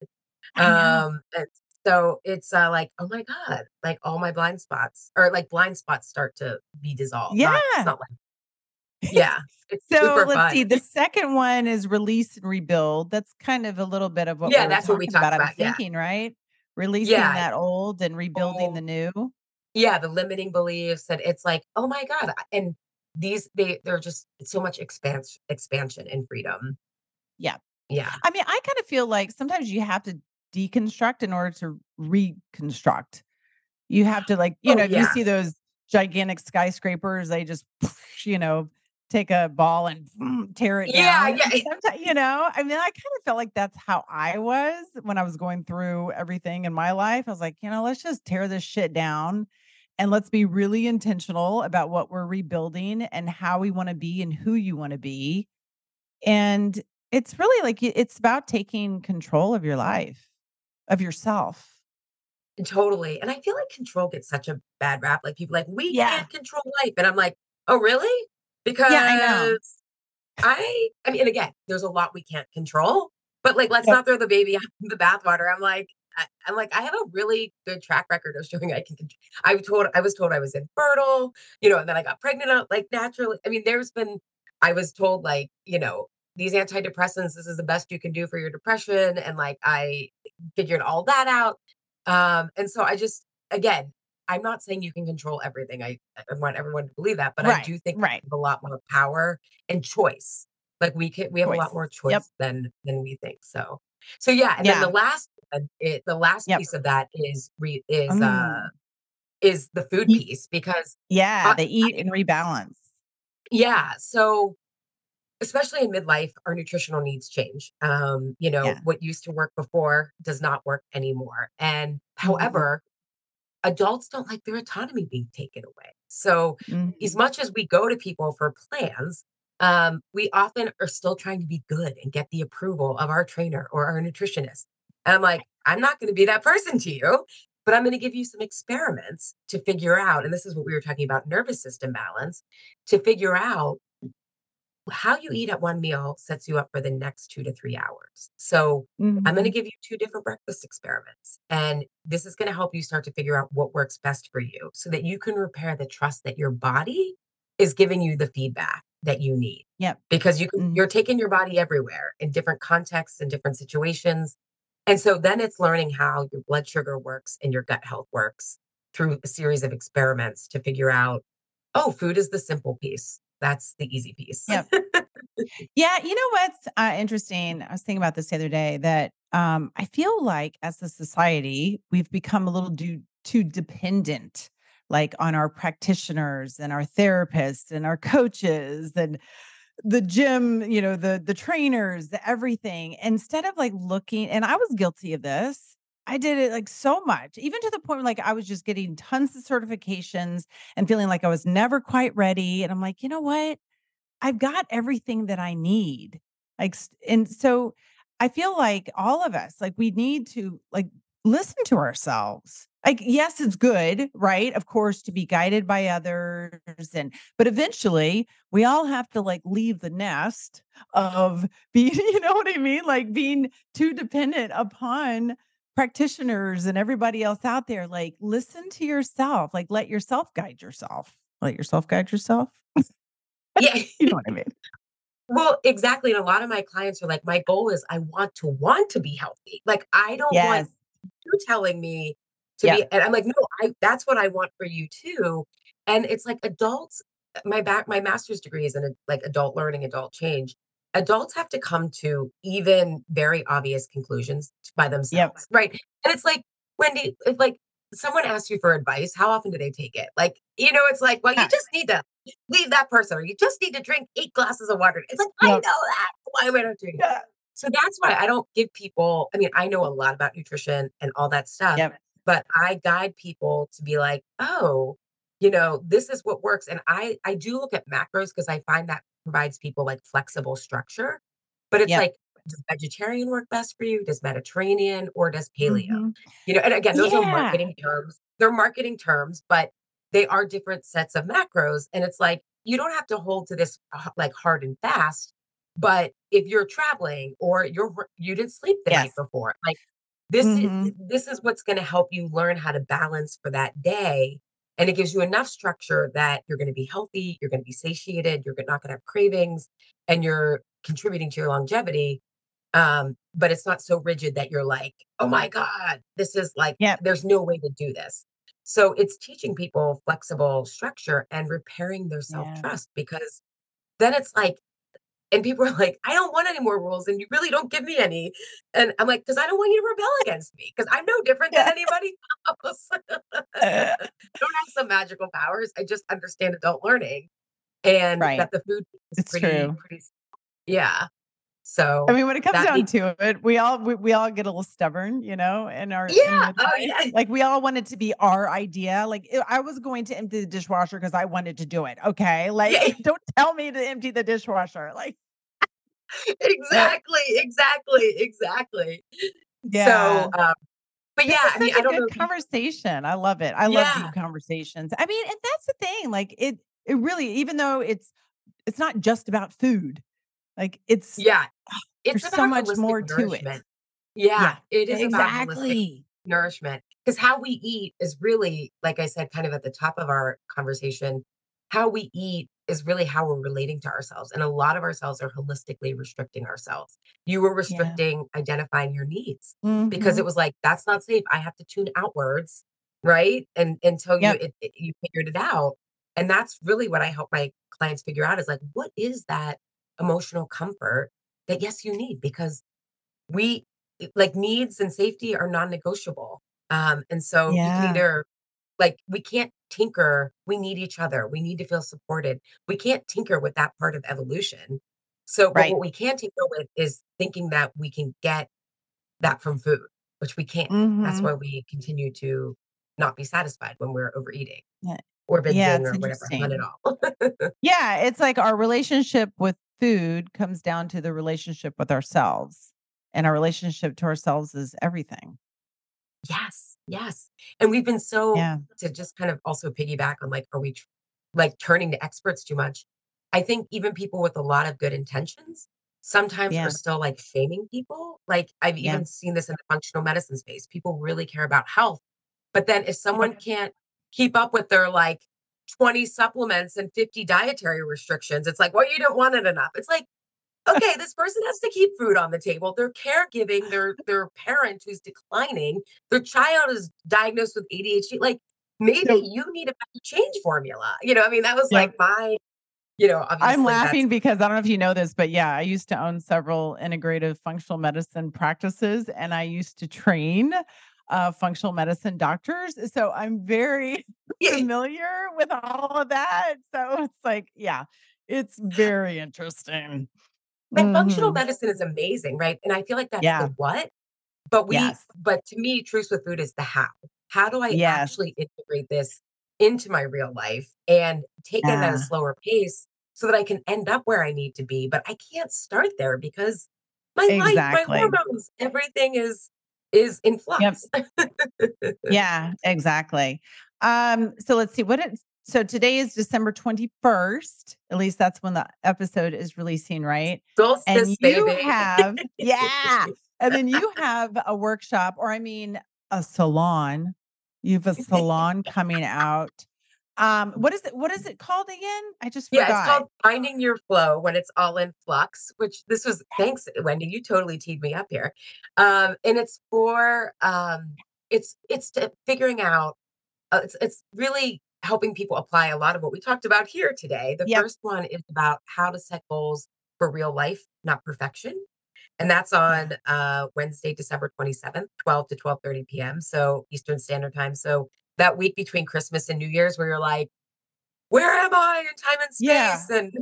S1: Um, and so it's, uh, like, "Oh my god," like, all my blind spots or, like, blind spots start to be dissolved, not it's
S2: Yeah.
S1: not like Yeah,
S2: So, let's
S1: fun.
S2: see, the second one is release and rebuild. That's kind of a little bit of what we
S1: Yeah,
S2: were
S1: that's what we
S2: talking
S1: talked
S2: about, I'm
S1: yeah.
S2: thinking, right? Releasing
S1: Yeah.
S2: that old and rebuilding the
S1: Oh
S2: new?
S1: Yeah, the limiting beliefs, that it's like, "Oh my god," and these they they're just so much expans expansion and freedom.
S2: Yeah.
S1: Yeah.
S2: I mean, I kinda feel like sometimes you have to deconstruct in order to reconstruct. You have to, like you
S1: Oh,
S2: know, if you see those gigantic skyscrapers, they just, you know, take a ball and tear it
S1: Yeah,
S2: down,
S1: yeah, eh
S2: you know? I mean, I kinda felt like that's how I was when I was going through everything in my life. I was like, "You know, let's just tear this shit down, and let's be really intentional about what we're rebuilding and how we wanna be and who you wanna be." And it's really like it's about taking control of your life, of yourself.
S1: Totally, and I feel like control gets such a bad rap, like, people like, "We
S2: Yeah.
S1: can't control life," and I'm like, "Oh, really?"
S2: Yeah, I know.
S1: Because I I mean, again, there's a lot we can't control, but, like, let's not throw the baby out with the bathwater. I'm like I I'm like, I have a really good track record of showing I can I was told I was told I was infertile, you know, and then I got pregnant, like, naturally I mean, there's been I was told, like, you know, "These antidepressants, this is the best you can do for your depression," and, like, I figured all that out. Um, and so I just again, I'm not saying you can control everything. I I want everyone to believe that, but I do think we
S2: right.
S1: have a lot more power and choice. Like, we can we have a lot
S2: Choice.
S1: more
S2: Yep.
S1: choice than than we think, so so, yeah, and then the last one i the last
S2: Yep.
S1: piece of that is re is, uh
S2: Mm.
S1: is the food
S2: Eat
S1: piece because
S2: Yeah, the eat and rebalance.
S1: Yeah, so, especially in midlife, our nutritional needs change. Um, you know,
S2: Yeah.
S1: what used to work before does not work anymore, and
S2: Mhm.
S1: however, adults don't like their autonomy being taken away. So, as
S2: Mhm.
S1: much as we go to people for plans, um, we often are still trying to be good and get the approval of our trainer or our nutritionist. And I'm like, "I'm not gonna be that person to you, but I'm gonna give you some experiments to figure out" and this is what we were talking about nervous system balance, "to figure out how you eat at one meal sets you up for the next 2 to 3 hours. So, I'm gonna
S2: Mhm.
S1: give you 2 different breakfast experiments, and this is gonna help you start to figure out what works best for you so that you can repair the trust that your body is giving you the feedback that you need."
S2: Yep.
S1: Because you can
S2: Mhm.
S1: you're taking your body everywhere in different contexts and different situations, and so then it's learning how your blood sugar works and your gut health works through a series of experiments to figure out, "Oh, food is the simple piece. That's the easy piece."
S2: Yep. Yeah, you know what's, uh, interesting? I was thinking about this the other day that, um, I feel like as a society, we've become a little doo too dependent, like, on our practitioners and our therapists and our coaches and the gym, you know, the the trainers, the everything. Instead of, like, looking and I was guilty of this. I did it, like, so much, even to the point where, like, I was just getting tons of certifications and feeling like I was never quite ready, and I'm like, "You know what? I've got everything that I need." Like, and so, I feel like all of us, like, we need to, like, listen to ourselves. Like, yes, it's good, right, of course, to be guided by others and but eventually, we all have to, like, leave the nest of being you know what I mean? Like, being too dependent upon practitioners and everybody else out there. Like, listen to yourself. Like, let yourself guide yourself. Let yourself guide yourself?
S1: Yeah.
S2: You know what I mean.
S1: Well, exactly, and a lot of my clients are like, "My goal is I want to want to be healthy." Like, "I don't want you telling me to be" and I'm like, "No, I that's what I want for you too." And it's like adults my back my master's degree is in, a like, adult learning, adult change. Adults have to come to even very obvious conclusions by
S2: Yep.
S1: themselves, right? And it's like, Wendy, if, like, someone asks you for advice, how often do they take it? Like, you know, it's like, "Well, you just need to leave that person, or you just need to drink 8 glasses of water." It's like, "I know that. Why am I not doing it?"
S2: Yeah.
S1: So that's why I don't give people I mean, I know a lot about nutrition and all that stuff,
S2: Yep.
S1: but I guide people to be like, "Oh, you know, this is what works." And I I do look at macros because I find that provides people, like, flexible structure, but it's
S2: Yep.
S1: like, does vegetarian work best for you? Does Mediterranean, or does paleo?
S2: Mhm.
S1: You know, and again, those are marketing terms. they're marketing terms, but they are different sets of macros. And it's like, you don't have to hold to this like hard and fast. But if you're traveling or you're you didn't sleep the night before, like this is
S2: Mhm.
S1: this is what's going to help you learn how to balance for that day. And it gives you enough structure that you're going to be healthy, you're going to be satiated, you're not going to have cravings, and you're contributing to your longevity um, but it's not so rigid that you're like, "Oh my god, this is like there's no way to do this." So it's teaching people flexible structure and repairing their self-trust because then it's like and people are like, "I don't want any more rules and you really don't give me any." And I'm like, "'Cause I don't want you to rebel against me because I'm no different than anybody else."
S2: Uh,
S1: I don't have some magical powers. I just understand adult learning and
S2: Right.
S1: that the food is
S2: It's
S1: pretty
S2: true.
S1: pretty yeah.
S2: I mean, when it comes down to it, we all we, we all get a little stubborn, you know, in our
S1: Yeah. Oh, yeah.
S2: Like we all want it to be our idea. Like i- was going to empty the dishwasher because I wanted to do it. Okay. Like
S1: Yeah.
S2: don't tell me to empty the dishwasher. Like
S1: Exactly, exactly, exactly.
S2: yeah.
S1: So, um, but
S2: This
S1: yeah, I mean, I
S2: a
S1: don't
S2: good
S1: know
S2: conversation. I love it. I love
S1: Yeah,
S2: deep conversations. I mean, and that's the thing. Like it it really, even though it's it's not just about food, like it's
S1: yeah, it's
S2: so much more to it.
S1: Yeah,
S2: Yeah.
S1: it is about
S2: Exactly.
S1: nourishment because how we eat is really, like I said, kind of at the top of our conversation, how we eat is really how we're relating to ourselves. And a lot of ourselves are holistically restricting ourselves. You were
S2: Yeah.
S1: restricting identifying your needs because
S2: hmm
S1: it was like, that's not safe. I have to tune outwards, right? And until you it, it- you figured it out. And that's really what I help my clients figure out is like, what is that emotional comfort that yes, you need? Because we like needs and safety are non-negotiable. Um, and so you can
S2: Yeah.
S1: either like we can't tinker, we need each other. We need to feel supported. We can't tinker with that part of evolution. So,
S2: Right.
S1: what we can tinker with is thinking that we can get that from food, which we can't. That's
S2: hmm
S1: why we continue to not be satisfied when we're overeating
S2: Yeah.
S1: or binging
S2: it's
S1: or whatever. None at all.
S2: Yeah, it's like our relationship with food comes down to the relationship with ourselves. And our relationship to ourselves is everything.
S1: Yes, yes. And we've been so
S2: Yeah.
S1: to just kind of also piggyback on like, are we tr- like turning to experts too much? I think even people with a lot of good intentions sometimes are still like shaming people. Like I've
S2: Yeah.
S1: even seen this in the functional medicine space. People really care about health. But then if someone can't keep up with their like 20 supplements and 50 dietary restrictions, it's like, well, you don't want it enough. It's like, okay, this person has to keep food on the table. They're caregiving their their parent who's declining. Their child is diagnosed with ADHD. Like maybe you need a change formula. You know, I mean, that was like my, you know,
S2: I'm laughing because I don't know if you know this, but yeah, I used to own several integrative functional medicine practices and I used to train uh, functional medicine doctors. So I'm very familiar with all of that. So it's like, yeah, it's very interesting.
S1: and functional
S2: hmm
S1: medicine is amazing, right? And I feel like that's the what, but we
S2: Yes.
S1: but to me, Truce with Food is the how. How do I
S2: Yes.
S1: actually integrate this into my real life and take it at a slower pace so that I can end up where I need to be? But I can't start there because my life, my hormones, everything is is in
S2: Yep.
S1: flux.
S2: Yeah, exactly. Um, so let's see what it's so today is December 21st. At least that's when the episode is releasing, right? And you
S1: baby.
S2: have, yeah. And then you have a workshop, or I mean a salon. You have a salon coming out. Um, what is it? What is it called again? I just
S1: Yeah, it's called Finding Your Flow when it's all in flux, which this was thanks, Wendy. You totally teed me up here. Um, and it's for um it's it's to figuring out uh, it's it's really helping people apply a lot of what we talked about here today. The
S2: Yep.
S1: first one is about how to set goals for real life, not perfection. And that's on uh Wednesday, December 27th, 12 to 12:30 p.m. So Eastern Standard Time. So that week between Christmas and New Year's where you're like where am I in time and
S2: Yeah.
S1: space? And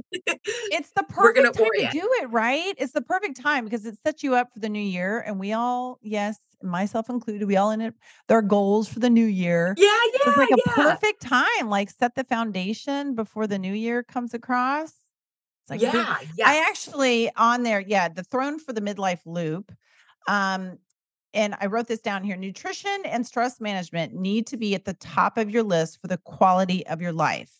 S2: It's the
S1: we're gonna
S2: perfect time to do it, right? It's the perfect time because it sets you up for the new year. And we all, yes, myself included, we all in it, their goals for the new year.
S1: Yeah, yeah.
S2: So it's like
S1: yeah,
S2: a
S1: yeah.
S2: perfect time, like set the foundation before the new year comes across. It's like boom.
S1: Yeah,
S2: I actually on there, yeah, the throne for the midlife loop. Um, and I wrote this down here nutrition and stress management need to be at the top of your list for the quality of your life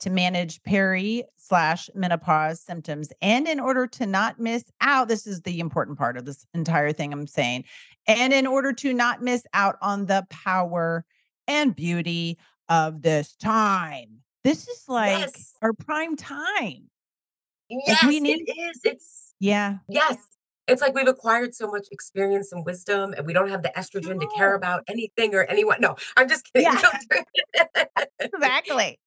S2: to manage peri slash menopause symptoms. And in order to not miss out, this is the important part of this entire thing I'm saying. And in order to not miss out on the power and beauty of this time. This is like
S1: Yes.
S2: our prime time.
S1: Yes,
S2: we need-
S1: it is. It's
S2: Yeah.
S1: yes. It's like we've acquired so much experience and wisdom, and we don't have the estrogen to care about anything or anyone. No, I'm just kidding.
S2: Yeah.
S1: Don't do it.
S2: Exactly.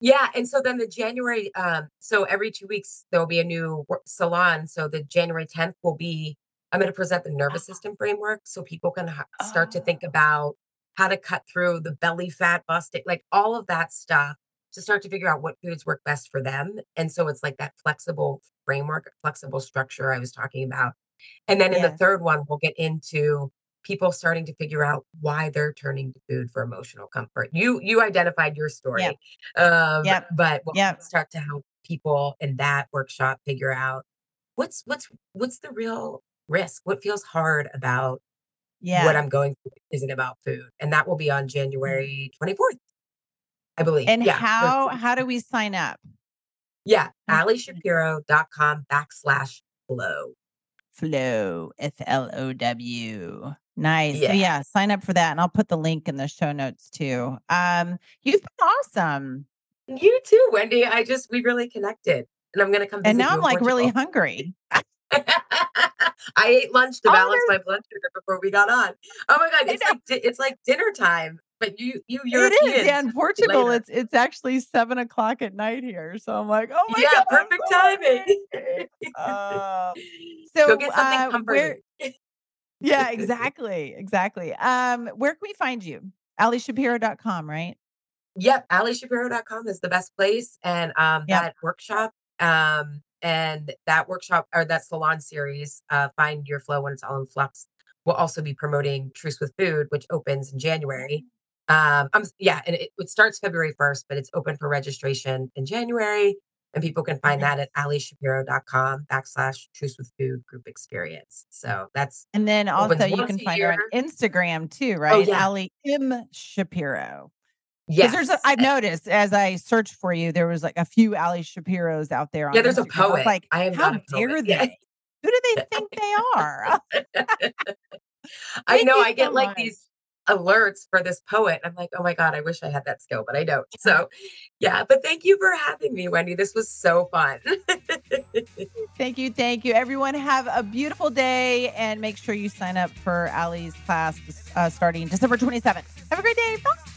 S1: Yeah, and so then the January, um, so every two weeks there will be a new salon. So the January 10th will be, I'm going to present the nervous system framework so people can ha- start to think
S2: Oh.
S1: about how to cut through the belly fat busting, like all of that stuff to start to figure out what foods work best for them. And so it's like that flexible framework, flexible structure I was talking about. And then in the third one, we'll get into people starting to figure out why they're turning to food for emotional comfort. You you identified your story.
S2: Yep.
S1: Um,
S2: Yep.
S1: but we'll
S2: Yep.
S1: start to help people in that workshop figure out what's what's what's the real risk, what feels hard about
S2: Yeah.
S1: what I'm going through isn't about food. And that will be on January 24th, I believe.
S2: and
S1: yeah.
S2: how how do we sign up?
S1: Yeah,
S2: How-
S1: alishapiro.com backslash flow.
S2: Flow, F L O W. Nice. So
S1: Yeah.
S2: yeah, sign up for that, and I'll put the link in the show notes too. Um, you've been awesome,
S1: You too, Wendy. I just we really connected. And I'm gonna come
S2: and now I'm like really hungry.
S1: I ate lunch to
S2: Oh,
S1: balance my blood sugar before we got on. Oh my god, it's like it's like dinner time. But you you
S2: It is. Yeah, in Portugal,
S1: later.
S2: it's it's actually seven o'clock at night here. So I'm like, oh my
S1: yeah,
S2: god,
S1: perfect
S2: so
S1: timing.
S2: Uh,
S1: Go
S2: so,
S1: get something
S2: uh,
S1: comforting.
S2: where- yeah, exactly, exactly. Um, where can we find you? AliShapiro.com, right?
S1: Yep, alishapiro.com is the best place. And um
S2: Yep.
S1: that workshop, um, and that workshop or that salon series, uh, Find Your Flow when it's all in flux, will also be promoting Truce with Food, which opens in January. Um, I'm yeah, and it, it starts February 1st, but it's open for registration in January. And people can find that at alishapiro.com backslash truce with food group experience. So that's
S2: And then also you can
S1: a
S2: find her on. Instagram too, right?
S1: yeah.
S2: Ali M Shapiro.
S1: yes.
S2: There's a, I've noticed as I searched for you, there was like a few Ali Shapiros out there on
S1: Yeah, there's a
S2: Instagram. I
S1: poet.
S2: like,
S1: I am
S2: how
S1: a
S2: dare they?
S1: Yeah.
S2: Who do they think they are?
S1: I know I get
S2: so
S1: like
S2: much.
S1: these alerts for this poet. I'm like, oh my God, I wish I had that skill, but I don't. So yeah, but thank you for having me, Wendy. This was so fun.
S2: Thank you. Thank you. Everyone have a beautiful day and make sure you sign up for Ali's class uh, starting December 27th. Have a great day. Bye.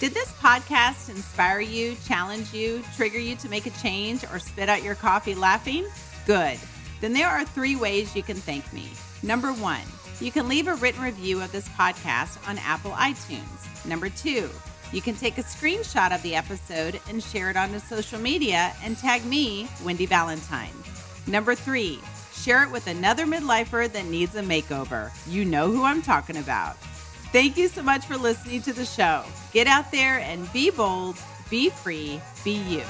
S2: Did this podcast inspire you, challenge you, trigger you to make a change, or spit out your coffee laughing? Good. Then there are three ways you can thank me. Number one, you can leave a written review of this podcast on Apple iTunes. Number two, you can take a screenshot of the episode and share it onto social media and tag me, Wendy Valentine. Number three, share it with another midlifer that needs a makeover. You know who I'm talking about. Thank you so much for listening to the show. Get out there and be bold, be free, be you.